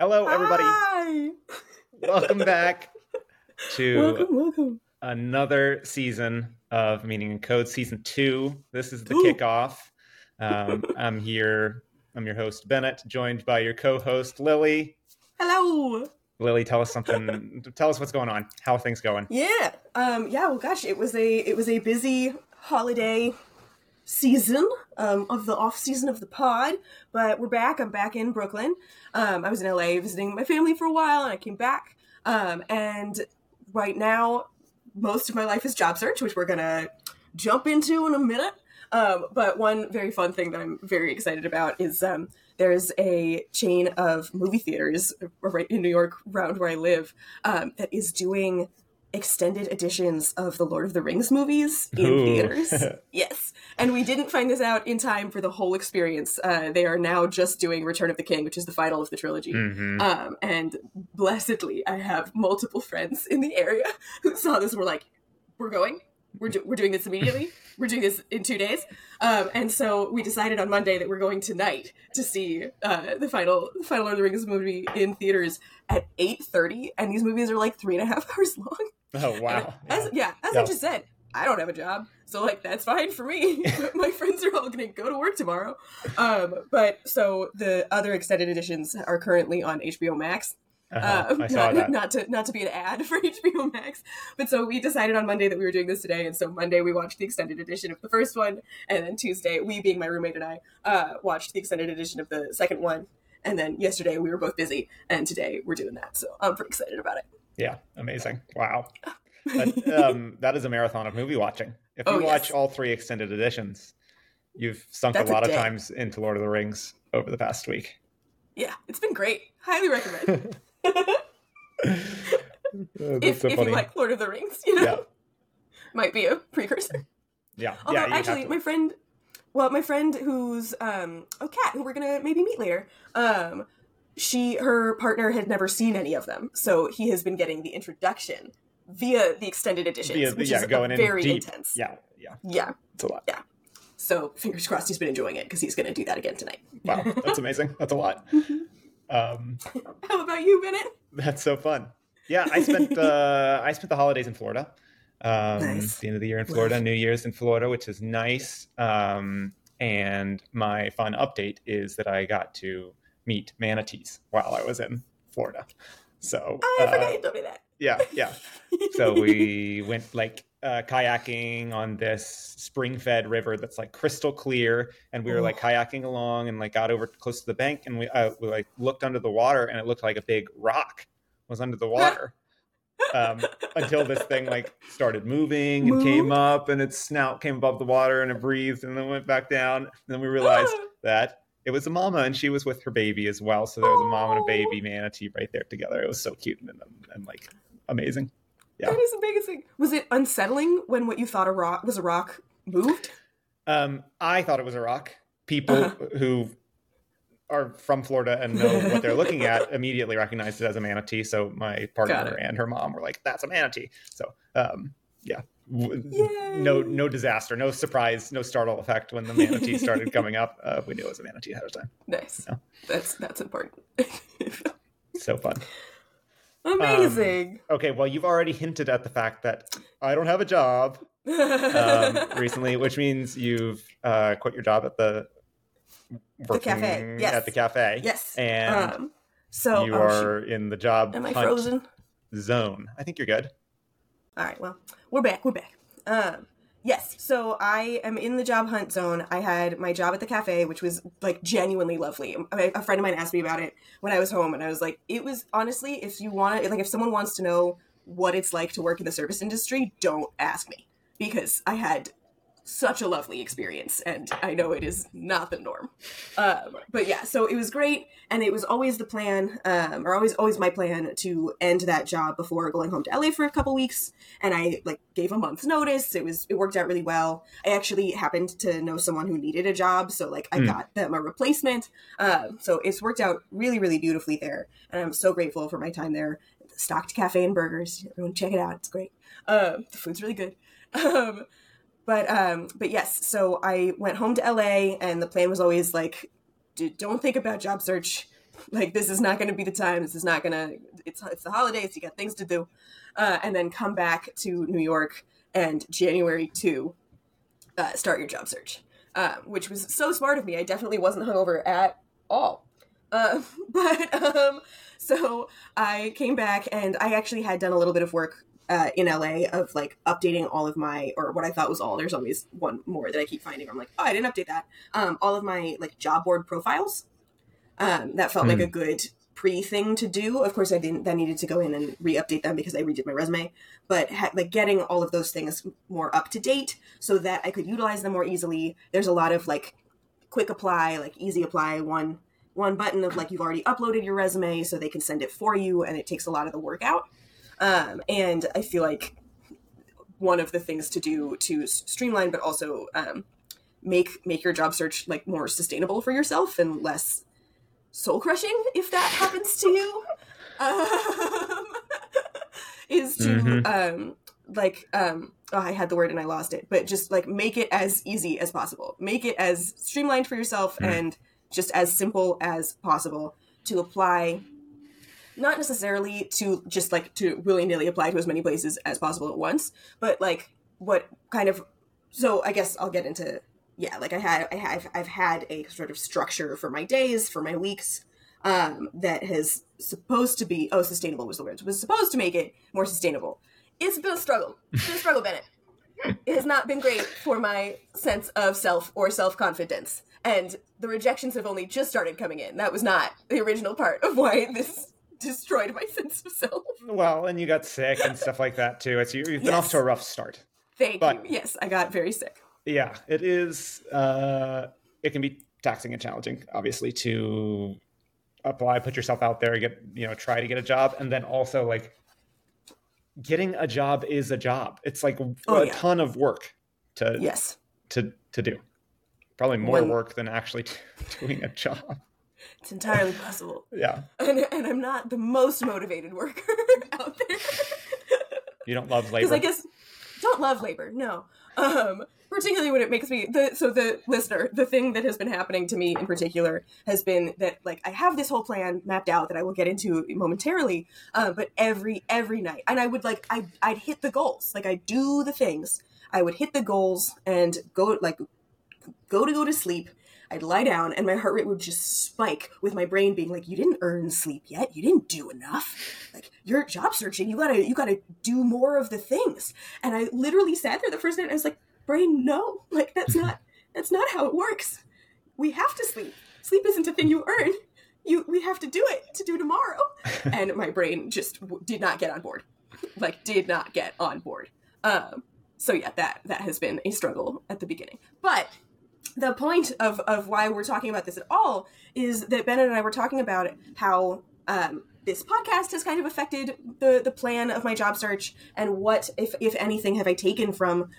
Hello, everybody. Hi. Welcome back to Welcome, welcome. another season of Meaning in Code, season two. This is the Ooh. kickoff. Um, I'm here. I'm your host Bennett, joined by your co-host Lillie. Hello. Lillie, tell us something. tell us what's going on. How are things going? Yeah. Um. Yeah. Well, gosh, it was a it was a busy holiday season um, of the off season of the pod, but we're back. I'm back in Brooklyn. Um, I was in LA visiting my family for a while, and I came back. Um, and right now, most of my life is job search, which we're gonna jump into in a minute. Um, but one very fun thing that I'm very excited about is um, there's a chain of movie theaters right in New York, around where I live, um, that is doing extended editions of the Lord of the Rings movies in Ooh. theaters. yes, and we didn't find this out in time for the whole experience. Uh, they are now just doing Return of the King, which is the final of the trilogy. Mhm. Um, and blessedly, I have multiple friends in the area who saw this and were like, "We're going. We're do- we're doing this immediately. We're doing this in two days." Um, and so we decided on Monday that we're going tonight to see uh, the final final Lord of the Rings movie in theaters at eight thirty. And these movies are like three and a half hours long. Oh wow! And As, yeah, as Yeah. I just said, I don't have a job, so like that's fine for me. My friends are all going to go to work tomorrow. Um, but so the other extended editions are currently on HBO Max. Uh-huh. Um, I saw not, that. not to not to be an ad for HBO Max, but so we decided on Monday that we were doing this today, and so Monday we watched the extended edition of the first one, and then Tuesday we, being my roommate and I, uh, watched the extended edition of the second one, and then yesterday we were both busy, and today we're doing that, so I'm pretty excited about it. Yeah, amazing. Wow. That, um, that is a marathon of movie watching. If you Oh, watch yes. all three extended editions, you've sunk That's a a lot of times into Lord of the Rings over the past week. Yeah, it's been great. Highly recommend. If, so if you like Lord of the Rings, you know, yeah, might be a precursor. yeah, Although yeah. actually, my friend, well, my friend who's um, a cat who we're gonna maybe meet later, um, she her partner had never seen any of them, so he has been getting the introduction via the extended editions, Via- which yeah, is going in very deep. intense. Yeah, yeah, yeah. it's a lot. Yeah so fingers crossed, he's been enjoying it because he's gonna do that again tonight. Wow, that's amazing. That's a lot. Um, How about you, Bennett? that's so fun. Yeah, I spent uh, I spent the holidays in Florida. Um, Nice. The end of the year in Florida, Love. New Year's in Florida, which is nice. Um, and my fun update is that I got to meet manatees while I was in Florida. So I uh, forgot you told me that. yeah, yeah. So we went like uh, kayaking on this spring-fed river that's like crystal clear, and we were like kayaking along and like got over close to the bank, and we uh, we like looked under the water, and it looked like a big rock was under the water. um, until this thing like started moving and came up, and its snout came above the water, and it breathed, and then went back down. And then we realized that it was a mama, and she was with her baby as well. So there was a mom and a baby manatee right there together. It was so cute and, and, and like amazing. Yeah. That is amazing. Was it unsettling when what you thought a rock was a rock moved? Um, I thought it was a rock. People Uh-huh. who are from Florida and know what they're looking at immediately recognized it as a manatee. So my partner and her mom were like, "That's a manatee." So um, yeah, Yay. no no disaster, no surprise, no startle effect when the manatee started coming up. Uh, we knew it was a manatee ahead of time. Nice. That's that's important. So fun. Amazing. Okay, well, you've already hinted at the fact that I don't have a job um, recently, which means you've uh, quit your job at the working cafe, yes. At the cafe, yes. and um, so you oh, are in the job. Am I frozen? zone. I think you're good. All right. Well, we're back. We're back. Um, yes. So I am in the job hunt zone. I had my job at the cafe, which was like genuinely lovely. A a friend of mine asked me about it when I was home, and I was like, it was honestly, if you want to, like, if someone wants to know what it's like to work in the service industry, don't ask me because I had such a lovely experience, and I know it is not the norm. Um, but yeah, so it was great, and it was always the plan, um, or always always my plan to end that job before going home to LA for a couple weeks. And I like gave a month's notice. It was it worked out really well. I actually happened to know someone who needed a job, so like I Hmm. got them a replacement. Um, so it's worked out really really beautifully there, and I'm so grateful for my time there. Stocked cafe and burgers. Everyone check it out. It's great. Um, the food's really good. Um, but um, but yes, so I went home to LA, and the plan was always like, don't think about job search. Like this is not going to be the time. This is not going to. It's it's the holidays. You got things to do, uh, and then come back to New York and January two, uh, start your job search, uh, which was so smart of me. I definitely wasn't hungover at all. Uh, but um, so I came back and I actually had done a little bit of work uh, in LA of like updating all of my or what I thought was all. There's always one more that I keep finding. I'm like, oh, I didn't update that. Um, all of my like job board profiles. Um, that felt mm. like a good pre thing to do. Of course, I didn't. Then needed to go in and re-update them because I redid my resume. But ha- like getting all of those things more up to date so that I could utilize them more easily. There's a lot of like quick apply, like easy apply, one one button of like you've already uploaded your resume, so they can send it for you, and it takes a lot of the work out. Um, and I feel like one of the things to do to streamline, but also um, make make your job search like more sustainable for yourself and less soul crushing, if that happens to you, um, is to mm-hmm. um, like um, oh, I had the word and I lost it, but just like make it as easy as possible. Make it as streamlined for yourself mm. and just as simple as possible to apply not necessarily to just like to willy nilly apply to as many places as possible at once, but like what kind of so I guess I'll get into yeah, like I had I have I've had a sort of structure for my days, for my weeks, um, that has supposed to be oh sustainable was the word. was supposed to make it more sustainable. It's been a struggle. It's been a struggle, Bennett. It has not been great for my sense of self or self confidence. And the rejections have only just started coming in. That was not the original part of why this destroyed my sense of self. Well, and you got sick and stuff like that too. It's you, have been yes. off to a rough start. Thank but, you. Yes, I got very sick. Yeah, it is. Uh, it can be taxing and challenging, obviously, to apply, put yourself out there, get you know, try to get a job, and then also like getting a job is a job. It's like oh, a yeah. ton of work to yes to to do. Probably more work than actually doing a job. It's entirely possible. Yeah. And, and I'm not the most motivated worker out there. you don't love labor? Because I guess don't love labor. No. Um, particularly when it makes me the so the listener the thing that has been happening to me in particular has been that like i have this whole plan mapped out that i will get into momentarily uh, but every every night and i would like I, i'd hit the goals like i do the things i would hit the goals and go like go to go to sleep I'd lie down and my heart rate would just spike with my brain being like, you didn't earn sleep yet. You didn't do enough. Like you're job searching. You gotta, you gotta do more of the things. And I literally sat there the first night and I was like, brain, no, like that's not, that's not how it works. We have to sleep. Sleep isn't a thing you earn. You, we have to do it to do tomorrow. and my brain just did not get on board. Like did not get on board. Um, so yeah, that, that has been a struggle at the beginning, but the point of, of why we're talking about this at all is that Bennett and I were talking about how um, this podcast has kind of affected the the plan of my job search and what, if if anything, have I taken from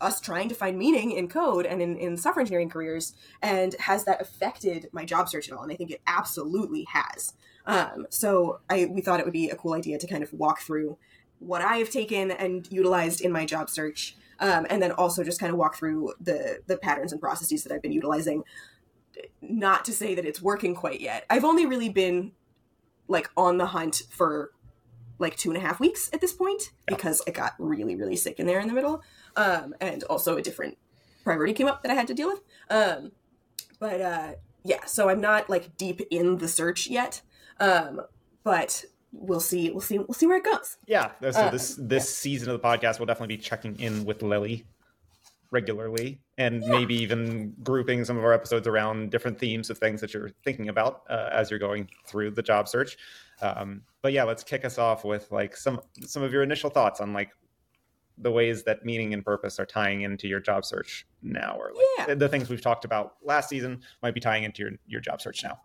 us trying to find meaning in code and in, in software engineering careers, and has that affected my job search at all? And I think it absolutely has. Um, so I we thought it would be a cool idea to kind of walk through what I have taken and utilized in my job search um, and then also just kind of walk through the the patterns and processes that I've been utilizing. Not to say that it's working quite yet. I've only really been like on the hunt for like two and a half weeks at this point because I got really really sick in there in the middle, um, and also a different priority came up that I had to deal with. Um, but uh, yeah, so I'm not like deep in the search yet, um, but we'll see we'll see we'll see where it goes yeah so uh, this this yeah. season of the podcast we'll definitely be checking in with Lillie regularly and yeah. maybe even grouping some of our episodes around different themes of things that you're thinking about uh, as you're going through the job search um, but yeah let's kick us off with like some some of your initial thoughts on like the ways that meaning and purpose are tying into your job search now or like yeah. the things we've talked about last season might be tying into your, your job search now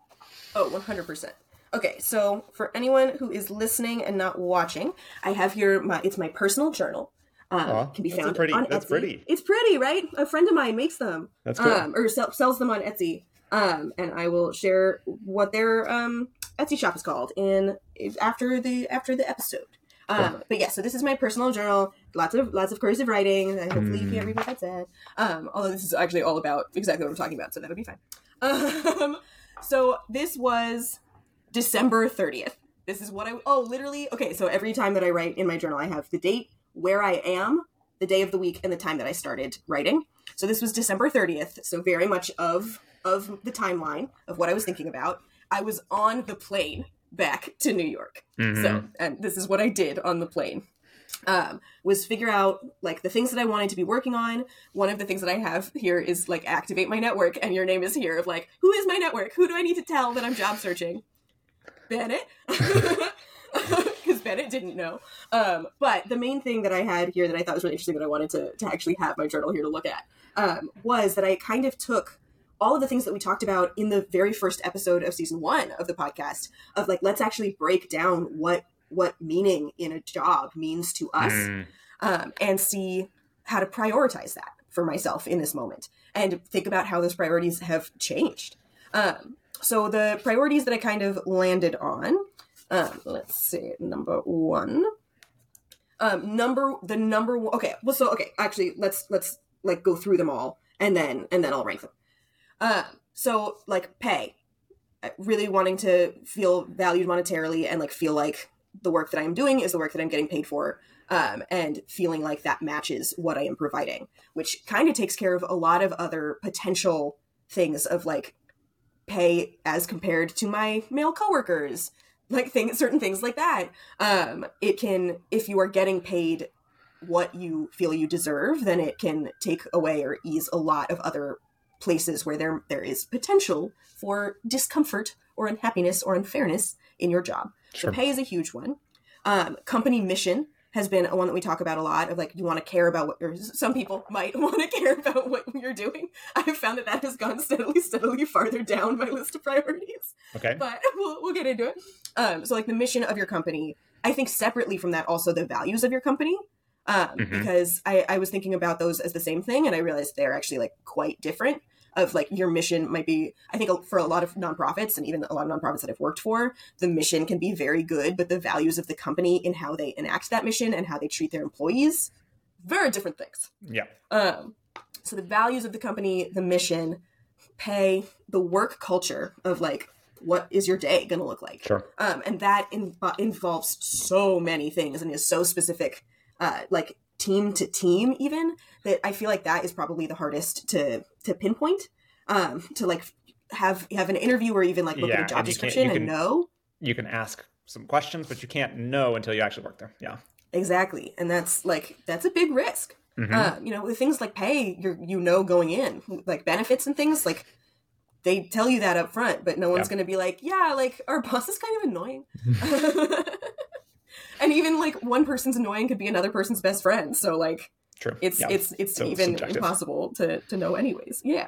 oh 100% Okay, so for anyone who is listening and not watching, I have here my it's my personal journal. Um, Aww, can be found pretty, on that's Etsy. Pretty. It's pretty, right? A friend of mine makes them. That's cool. Um, or sell, sells them on Etsy. Um, and I will share what their um, Etsy shop is called in after the after the episode. Um, cool. But yeah, so this is my personal journal. Lots of lots of cursive writing. Hopefully, mm. you can't read what that said. Um, although this is actually all about exactly what I'm talking about, so that'll be fine. Um, so this was December 30th. This is what I oh literally okay, so every time that I write in my journal I have the date, where I am, the day of the week and the time that I started writing. So this was December 30th, so very much of of the timeline of what I was thinking about. I was on the plane back to New York. Mm-hmm. So, and this is what I did on the plane. Um, was figure out like the things that I wanted to be working on. One of the things that I have here is like activate my network, and your name is here of like who is my network? Who do I need to tell that I'm job searching? Bennett. because Bennett didn't know. Um, but the main thing that I had here that I thought was really interesting that I wanted to, to actually have my journal here to look at um, was that I kind of took all of the things that we talked about in the very first episode of season one of the podcast of like let's actually break down what what meaning in a job means to us mm. um, and see how to prioritize that for myself in this moment and think about how those priorities have changed um, so the priorities that i kind of landed on um, let's see number one um, number the number one okay well so okay actually let's let's like go through them all and then and then i'll rank them uh, so like pay, really wanting to feel valued monetarily and like feel like the work that I'm doing is the work that I'm getting paid for. Um, and feeling like that matches what I am providing, which kind of takes care of a lot of other potential things of like pay as compared to my male coworkers, like things, certain things like that. Um, it can, if you are getting paid what you feel you deserve, then it can take away or ease a lot of other places where there there is potential for discomfort or unhappiness or unfairness in your job. Sure. So pay is a huge one. Um, company mission has been a one that we talk about a lot of like you want to care about what you're some people might want to care about what you're doing. I've found that that has gone steadily steadily farther down my list of priorities. Okay. But we'll, we'll get into it. Um, so like the mission of your company i think separately from that also the values of your company. Um, mm-hmm. because I, I was thinking about those as the same thing and i realized they're actually like quite different of like your mission might be i think for a lot of nonprofits and even a lot of nonprofits that i've worked for the mission can be very good but the values of the company in how they enact that mission and how they treat their employees very different things. Yeah. Um so the values of the company the mission pay the work culture of like what is your day going to look like? Sure. Um and that in, uh, involves so many things and is so specific uh like team to team even that I feel like that is probably the hardest to to pinpoint um to like have have an interview or even like look yeah, at a job description can, and know. you can ask some questions but you can't know until you actually work there. Yeah. Exactly. And that's like that's a big risk. Mm-hmm. uh, you know with things like pay you you know going in like benefits and things like they tell you that up front but no one's yeah. going to be like yeah like our boss is kind of annoying and even like one person's annoying could be another person's best friend. So like, True. It's yeah. it's it's so even subjective. impossible to to know anyways. Yeah.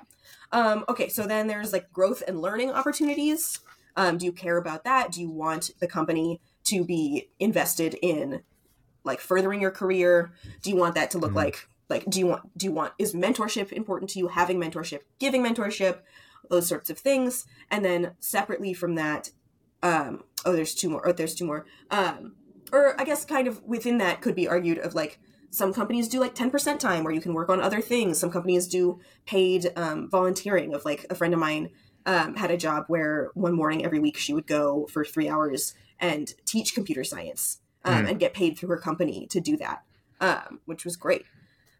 Um, okay, so then there's like growth and learning opportunities. Um, do you care about that? Do you want the company to be invested in like furthering your career? Do you want that to look mm-hmm. like like do you want do you want is mentorship important to you? Having mentorship, giving mentorship, those sorts of things, and then separately from that, um, oh, there's two more. Oh, there's two more. Um, or I guess kind of within that could be argued of like some companies do like 10% time where you can work on other things. Some companies do paid um, volunteering of like a friend of mine um, had a job where one morning every week she would go for three hours and teach computer science um, mm. and get paid through her company to do that, um, which was great.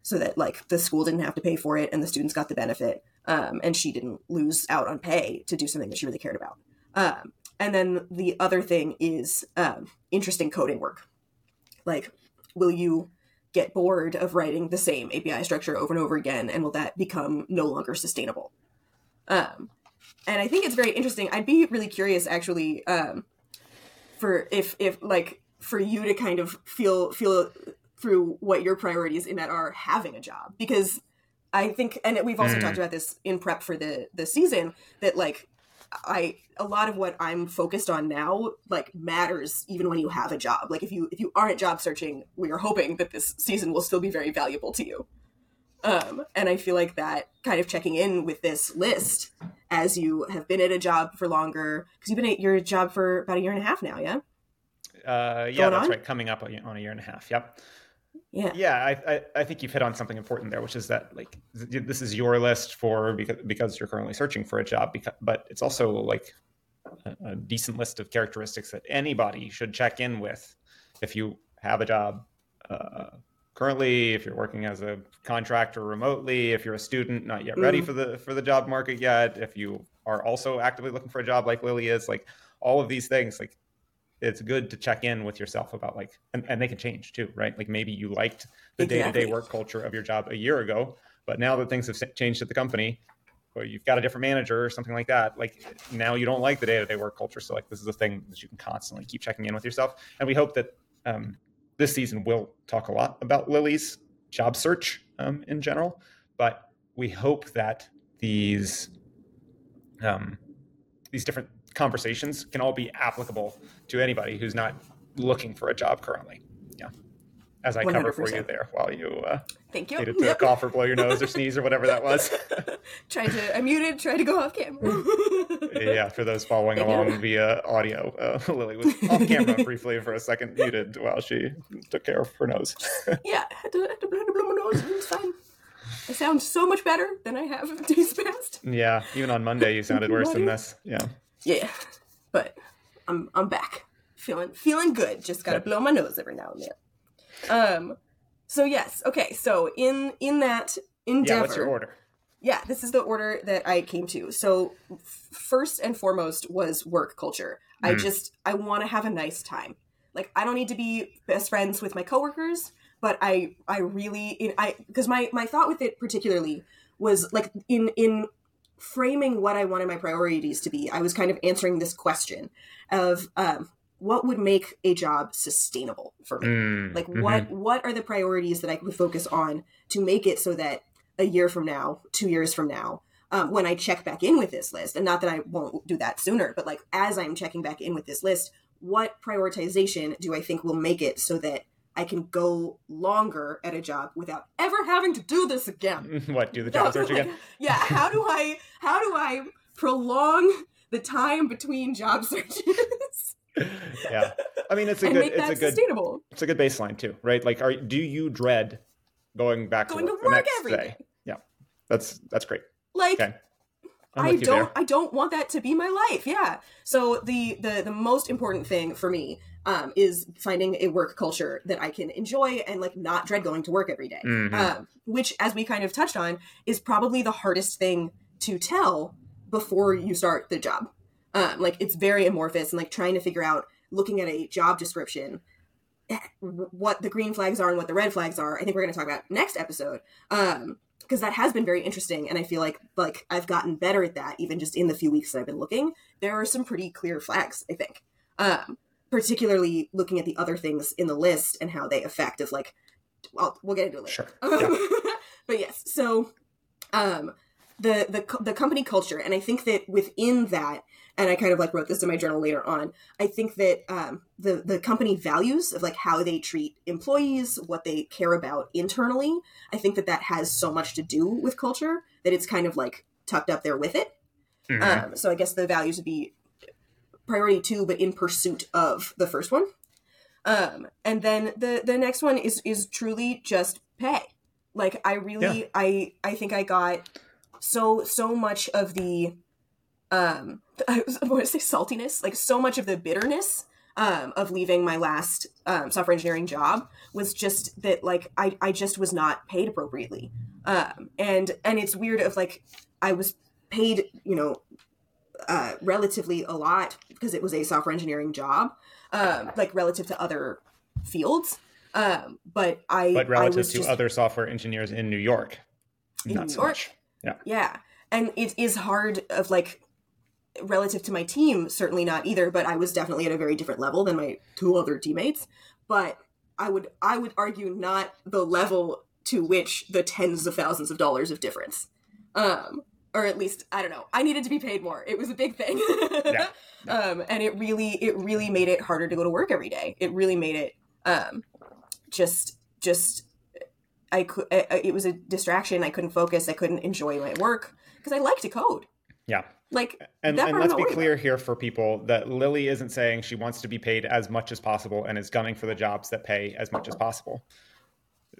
So that like the school didn't have to pay for it and the students got the benefit um, and she didn't lose out on pay to do something that she really cared about. And then the other thing is um, interesting coding work. Like, will you get bored of writing the same API structure over and over again, and will that become no longer sustainable? Um, and I think it's very interesting. I'd be really curious, actually, um, for if if like for you to kind of feel feel through what your priorities in that are having a job because I think, and we've also mm. talked about this in prep for the the season that like I a lot of what I'm focused on now like matters even when you have a job. Like if you if you aren't job searching, we are hoping that this season will still be very valuable to you. Um, and I feel like that kind of checking in with this list as you have been at a job for longer because you've been at your job for about a year and a half now, yeah. Uh, yeah, Going that's on? right. Coming up on a year and a half. Yep. Yeah. Yeah, I, I, I, think you've hit on something important there, which is that like this is your list for because because you're currently searching for a job, because, but it's also like a, a decent list of characteristics that anybody should check in with if you have a job uh, currently, if you're working as a contractor remotely, if you're a student not yet ready mm. for the for the job market yet, if you are also actively looking for a job like Lillie is, like all of these things, like it's good to check in with yourself about like and, and they can change too, right? Like maybe you liked the day to day work culture of your job a year ago, but now that things have changed at the company, or you've got a different manager or something like that, like now you don't like the day to day work culture. So like this is a thing that you can constantly keep checking in with yourself. And we hope that um, this season we'll talk a lot about Lillie's job search um, in general, but we hope that these um, these different conversations can all be applicable to anybody who's not looking for a job currently. Yeah, as I 100%. cover for you there while you uh, thank you needed to yep. cough or blow your nose or sneeze or whatever that was. trying to I muted, trying to go off camera. yeah, for those following thank along you. via audio, uh, Lillie was off camera briefly for a second, muted while she took care of her nose. yeah, I had to, had to blow my nose. It's fine. I sound so much better than I have days past. Yeah, even on Monday you sounded worse than this. Yeah. Yeah, but I'm I'm back, feeling feeling good. Just gotta blow my nose every now and then. Um, so yes, okay. So in in that endeavor, yeah. What's your order? Yeah, this is the order that I came to. So f- first and foremost was work culture. Mm. I just I want to have a nice time. Like I don't need to be best friends with my coworkers but I I really I because my my thought with it particularly was like in in framing what I wanted my priorities to be. I was kind of answering this question of um, what would make a job sustainable for me. Mm, like what mm-hmm. what are the priorities that I could focus on to make it so that a year from now, two years from now, um, when I check back in with this list, and not that I won't do that sooner, but like as I'm checking back in with this list, what prioritization do I think will make it so that I can go longer at a job without ever having to do this again. what, do the job search again? yeah, how do I how do I prolong the time between job searches? yeah. I mean it's a good it's a good sustainable. It's a good baseline too, right? Like are do you dread going back going to work, to work every day? day? Yeah. That's that's great. Like okay. I don't there. I don't want that to be my life. Yeah. So the the the most important thing for me um, is finding a work culture that I can enjoy and like not dread going to work every day. Mm-hmm. Um, which, as we kind of touched on, is probably the hardest thing to tell before you start the job. Um, like it's very amorphous and like trying to figure out, looking at a job description, eh, what the green flags are and what the red flags are. I think we're going to talk about next episode. Um, because that has been very interesting and i feel like like i've gotten better at that even just in the few weeks that i've been looking there are some pretty clear flags i think um particularly looking at the other things in the list and how they affect of like well, we'll get into it later. Sure. Yeah. but yes, so um the the the company culture and I think that within that and I kind of like wrote this in my journal later on. I think that um, the the company values of like how they treat employees, what they care about internally. I think that that has so much to do with culture that it's kind of like tucked up there with it. Mm-hmm. Um, so I guess the values would be priority two, but in pursuit of the first one. Um, and then the the next one is is truly just pay. Like I really yeah. I I think I got so so much of the um I want to say saltiness, like so much of the bitterness um, of leaving my last um, software engineering job was just that like I, I just was not paid appropriately um, and and it's weird of like I was paid you know uh, relatively a lot because it was a software engineering job, um, like relative to other fields. Um, but I but relative to just, other software engineers in New York, in New so York, much. Yeah, yeah, and it is hard of like relative to my team, certainly not either. But I was definitely at a very different level than my two other teammates. But I would I would argue not the level to which the tens of thousands of dollars of difference. Um, or at least I don't know. I needed to be paid more. It was a big thing. yeah. Um, and it really, it really made it harder to go to work every day. It really made it um, just, just. I could. It was a distraction. I couldn't focus. I couldn't enjoy my work because I like to code. Yeah. Like, and, and let's be clear about. here for people that Lillie isn't saying she wants to be paid as much as possible and is gunning for the jobs that pay as much as possible.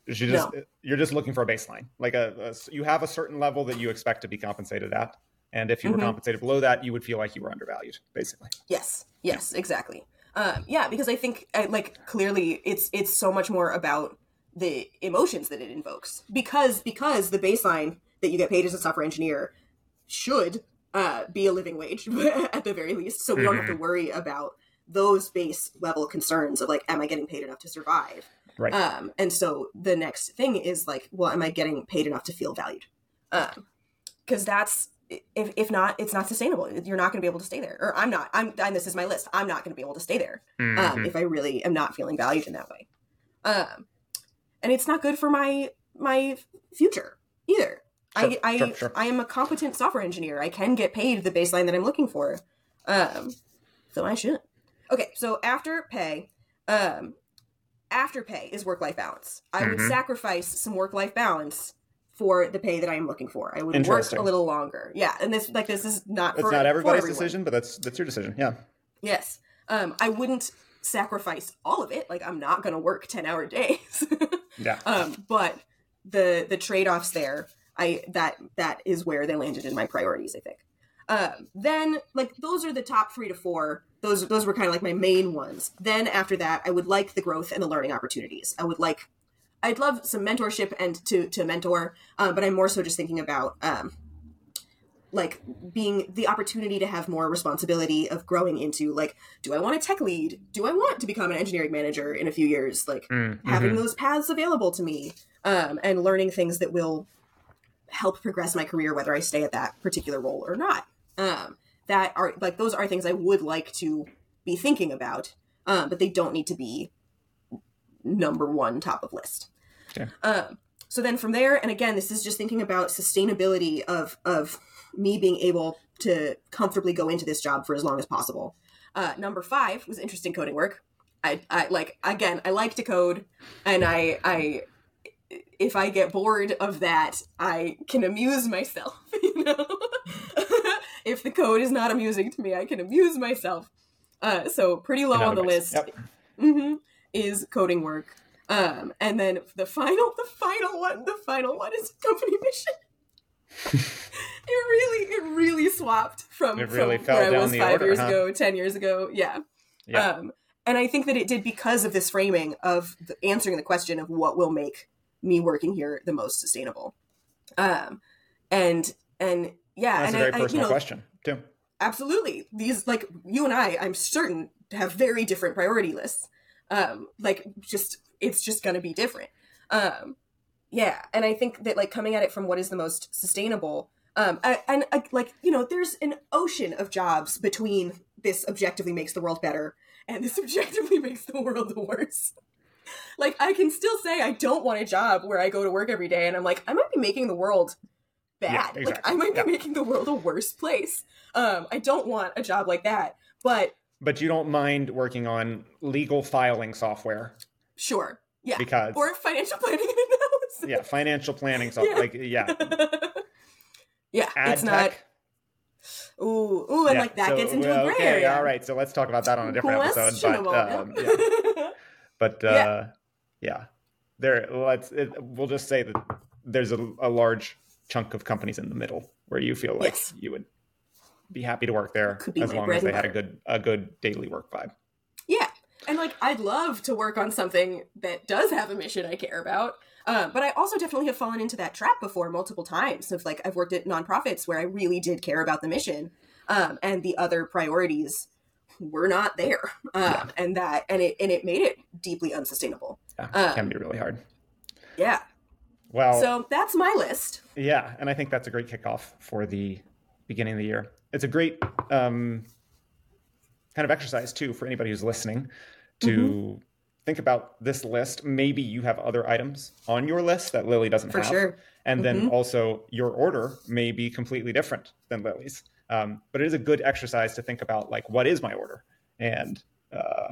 She just no. you're just looking for a baseline, like a, a, you have a certain level that you expect to be compensated at, And if you were Mhm. compensated below that, you would feel like you were undervalued, basically. Yes, yes, exactly. Um, yeah, because I think uh, like clearly it's it's so much more about the emotions that it invokes because because the baseline that you get paid as a software engineer should uh, be a living wage at the very least, so we don't have to worry about those base level concerns of like, am I getting paid enough to survive? Right. Um, and so the next thing is like, well, am I getting paid enough to feel valued? Because that's if, if not, it's not sustainable. You're not going to be able to stay there. Or I'm not. I'm. And this is my list. I'm not going to be able to stay there um, Mhm. if I really am not feeling valued in that way. Um, and it's not good for my my future either. I Sure, I sure, sure. I am a competent software engineer. I can get paid the baseline that I'm looking for. Um, so I should. Okay, so after pay, um, after pay is work life balance. I would Mhm. sacrifice some work life balance for the pay that I am looking for. I would work a little longer. Yeah, and this like this is not That's for, not everybody's decision, but that's that's your decision. Yeah. Yes. Um, I wouldn't sacrifice all of it. Like I'm not going to work 10 hour days. Yeah. um, but the, the trade-offs there, I, that, that is where they landed in my priorities, I think. Um, then like those are the top three to four. Those, those were kind of like my main ones. Then after that, I would like the growth and the learning opportunities. I would like, I'd love some mentorship and to, to mentor. Um, but I'm more so just thinking about, um, like being the opportunity to have more responsibility of growing into like do i want a tech lead do i want to become an engineering manager in a few years like Mm, having mhm. those paths available to me um, and learning things that will help progress my career whether i stay at that particular role or not um, that are like those are things i would like to be thinking about um, but they don't need to be number one top of list Okay. um, so then from there and again this is just thinking about sustainability of of me being able to comfortably go into this job for as long as possible. Uh, number five was interesting coding work. I, I like again i like to code and i i if i get bored of that i can amuse myself you know? If the code is not amusing to me i can amuse myself. Uh, so pretty low on the list. Yep. hmm is coding work. Um, and then the final the final one the final one is company mission it really it really swapped from, It really from fell where I was five order, years huh? ago, ten years ago. Yeah. Yeah. Um, and I think that it did because of this framing of the, answering the question of what will make me working here the most sustainable. Um, and and yeah, That's and a very I, I, personal you know, question too. absolutely these like you and I, I'm certain have very different priority lists. Um, like just it's just gonna be different. Um, yeah, and I think that like coming at it from what is the most sustainable, um, I, and like you know, there's an ocean of jobs between this objectively makes the world better and this objectively makes the world worse. like I can still say I don't want a job where I go to work every day and I'm like I might be making the world bad. Yeah, Like. I might be making the world a worse place. Um, I don't want a job like that, but But you don't mind working on legal filing software sure, yeah, because or financial planning analysis. yeah, financial planning software. Yeah. Like yeah, yeah, ad it's not. Ooh, ooh, and Yeah, like that so, gets into well, a gray okay, area. All right, so let's talk about that on a different episode. But um, yeah. yeah. but uh, Yeah. yeah. there. Let's. It, we'll just say that there's a, a large chunk of companies in the middle where you feel like Yes. you would be happy to work there as long as they had a good a good daily work vibe. Yeah. And like I'd love to work on something that does have a mission I care about. Um, but I also definitely have fallen into that trap before multiple times of like I've worked at nonprofits where I really did care about the mission. Um, and the other priorities were not there. Um, Yeah. and that and it and it made it deeply unsustainable. Yeah, Um, can be really hard. Yeah. Well, So that's my list. Yeah, and I think that's a great kickoff for the beginning of the year. It's a great um, kind of exercise too for anybody who's listening to Mm-hmm. Think about this list. Maybe you have other items on your list that Lillie doesn't For have, sure. and then Mhm. also your order may be completely different than Lillie's. Um, but it is a good exercise to think about like what is my order and uh,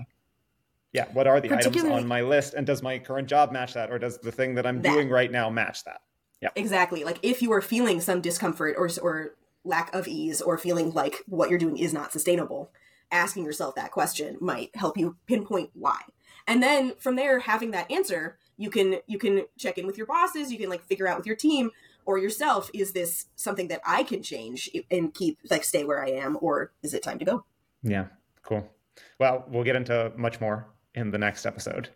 yeah, what are the items on my list, and does my current job match that, or does the thing that I'm That. doing right now match that? Yeah. Exactly. Like if you are feeling some discomfort or or lack of ease or feeling like what you're doing is not sustainable, asking yourself that question might help you pinpoint why. And then from there having that answer, you can you can check in with your bosses, you can like figure out with your team or yourself is this something that i can change and keep like stay where i am or is it time to go yeah cool well we'll get into much more in the next episode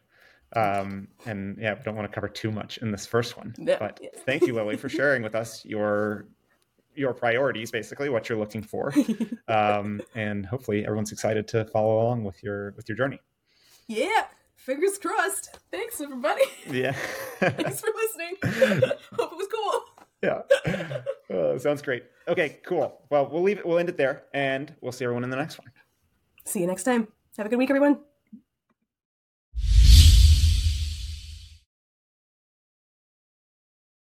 um, and yeah, we don't want to cover too much in this first one. Yeah. But thank you, Lillie, for sharing with us your your priorities, basically what you're looking for, um, and hopefully everyone's excited to follow along with your with your journey. Yeah, fingers crossed. Thanks, everybody. Yeah. Thanks for listening. Hope it was cool. Yeah. Uh, sounds great. Okay, cool. Well, we'll leave it. We'll end it there, and we'll see everyone in the next one. See you next time. Have a good week, everyone.